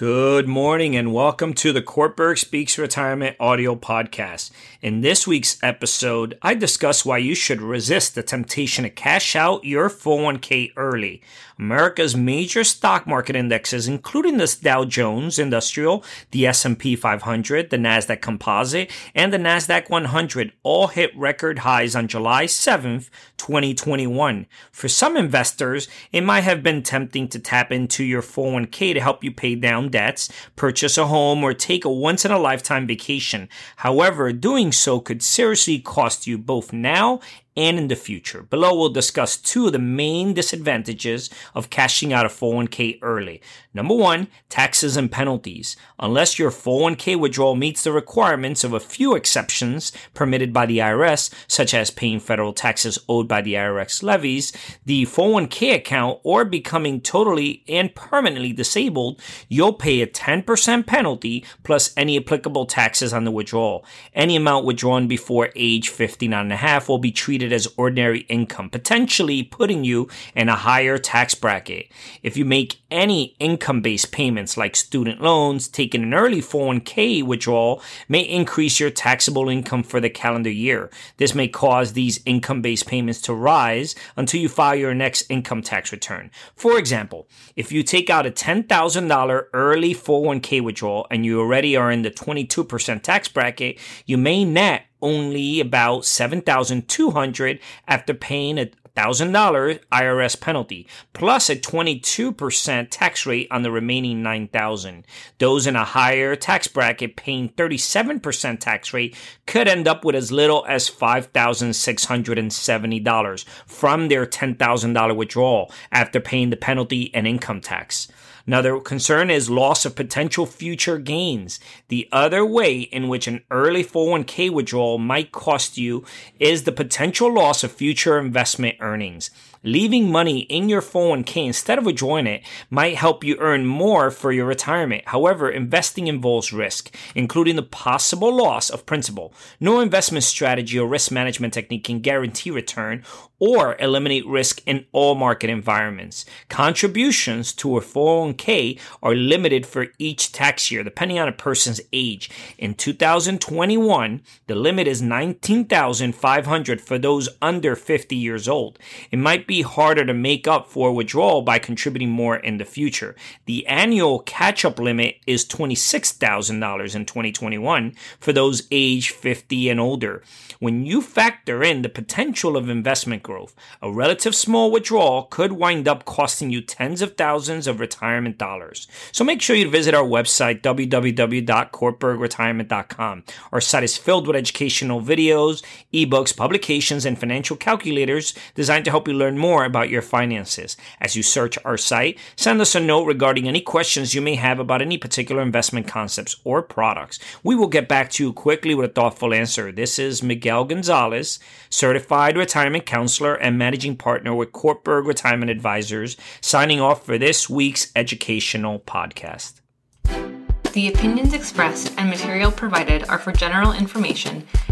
Good morning and welcome to the Kortberg Speaks Retirement audio podcast. In this week's episode, I discuss why you should resist the temptation to cash out your 401k early. America's major stock market indexes, including the Dow Jones Industrial, the S&P 500, the Nasdaq Composite, and the Nasdaq 100 all hit record highs on July 7th, 2021. For some investors, it might have been tempting to tap into your 401k to help you pay down debts, purchase a home, or take a once in a lifetime vacation. However, doing so could seriously cost you both now and in the future. Below, we'll discuss two of the main disadvantages of cashing out a 401k early. Number one, taxes and penalties. Unless your 401k withdrawal meets the requirements of a few exceptions permitted by the IRS, such as paying federal taxes owed by the IRS levies, the 401k account, or becoming totally and permanently disabled, you'll pay a 10% penalty plus any applicable taxes on the withdrawal. Any amount withdrawn before age 59 and a half will be treated treated as ordinary income, potentially putting you in a higher tax bracket. If you make any income based payments like student loans, taking an early 401k withdrawal may increase your taxable income for the calendar year. This may cause these income based payments to rise until you file your next income tax return. For example, if you take out a $10,000 early 401k withdrawal and you already are in the 22% tax bracket, you may net only about 7200 after paying a $1,000 IRS penalty, plus a 22% tax rate on the remaining 9000 Those in a higher tax bracket paying 37% tax rate could end up with as little as $5,670 from their $10,000 withdrawal after paying the penalty and income tax. Another concern is loss of potential future gains. The other way in which an early 401k withdrawal might cost you is the potential loss of future investment earnings. Leaving money in your 401k instead of withdrawing it might help you earn more for your retirement. However, investing involves risk, including the possible loss of principal. No investment strategy or risk management technique can guarantee return or eliminate risk in all market environments. Contributions to a 401k are limited for each tax year depending on a person's age. In 2021, the limit is 19,500 for those under 50 years old. It might be harder to make up for withdrawal by contributing more in the future. The annual catch up limit is $26,000 in 2021 for those age 50 and older. When you factor in the potential of investment growth, a relative small withdrawal could wind up costing you tens of thousands of retirement dollars. So make sure you visit our website, www.kortbergretirement.com. Our site is filled with educational videos, ebooks, publications, and financial calculators designed to help you learn more about your finances. As you search our site, send us a note regarding any questions you may have about any particular investment concepts or products. We will get back to you quickly with a thoughtful answer. This is Miguel Gonzalez, certified retirement counselor and managing partner with Kortberg Retirement Advisors, signing off for this week's educational podcast. The opinions expressed and material provided are for general information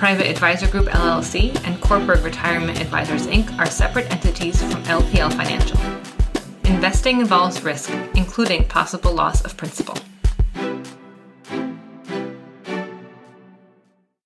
Private Advisor Group LLC and Kortberg Retirement Advisors Inc. are separate entities from LPL Financial. Investing involves risk, including possible loss of principal.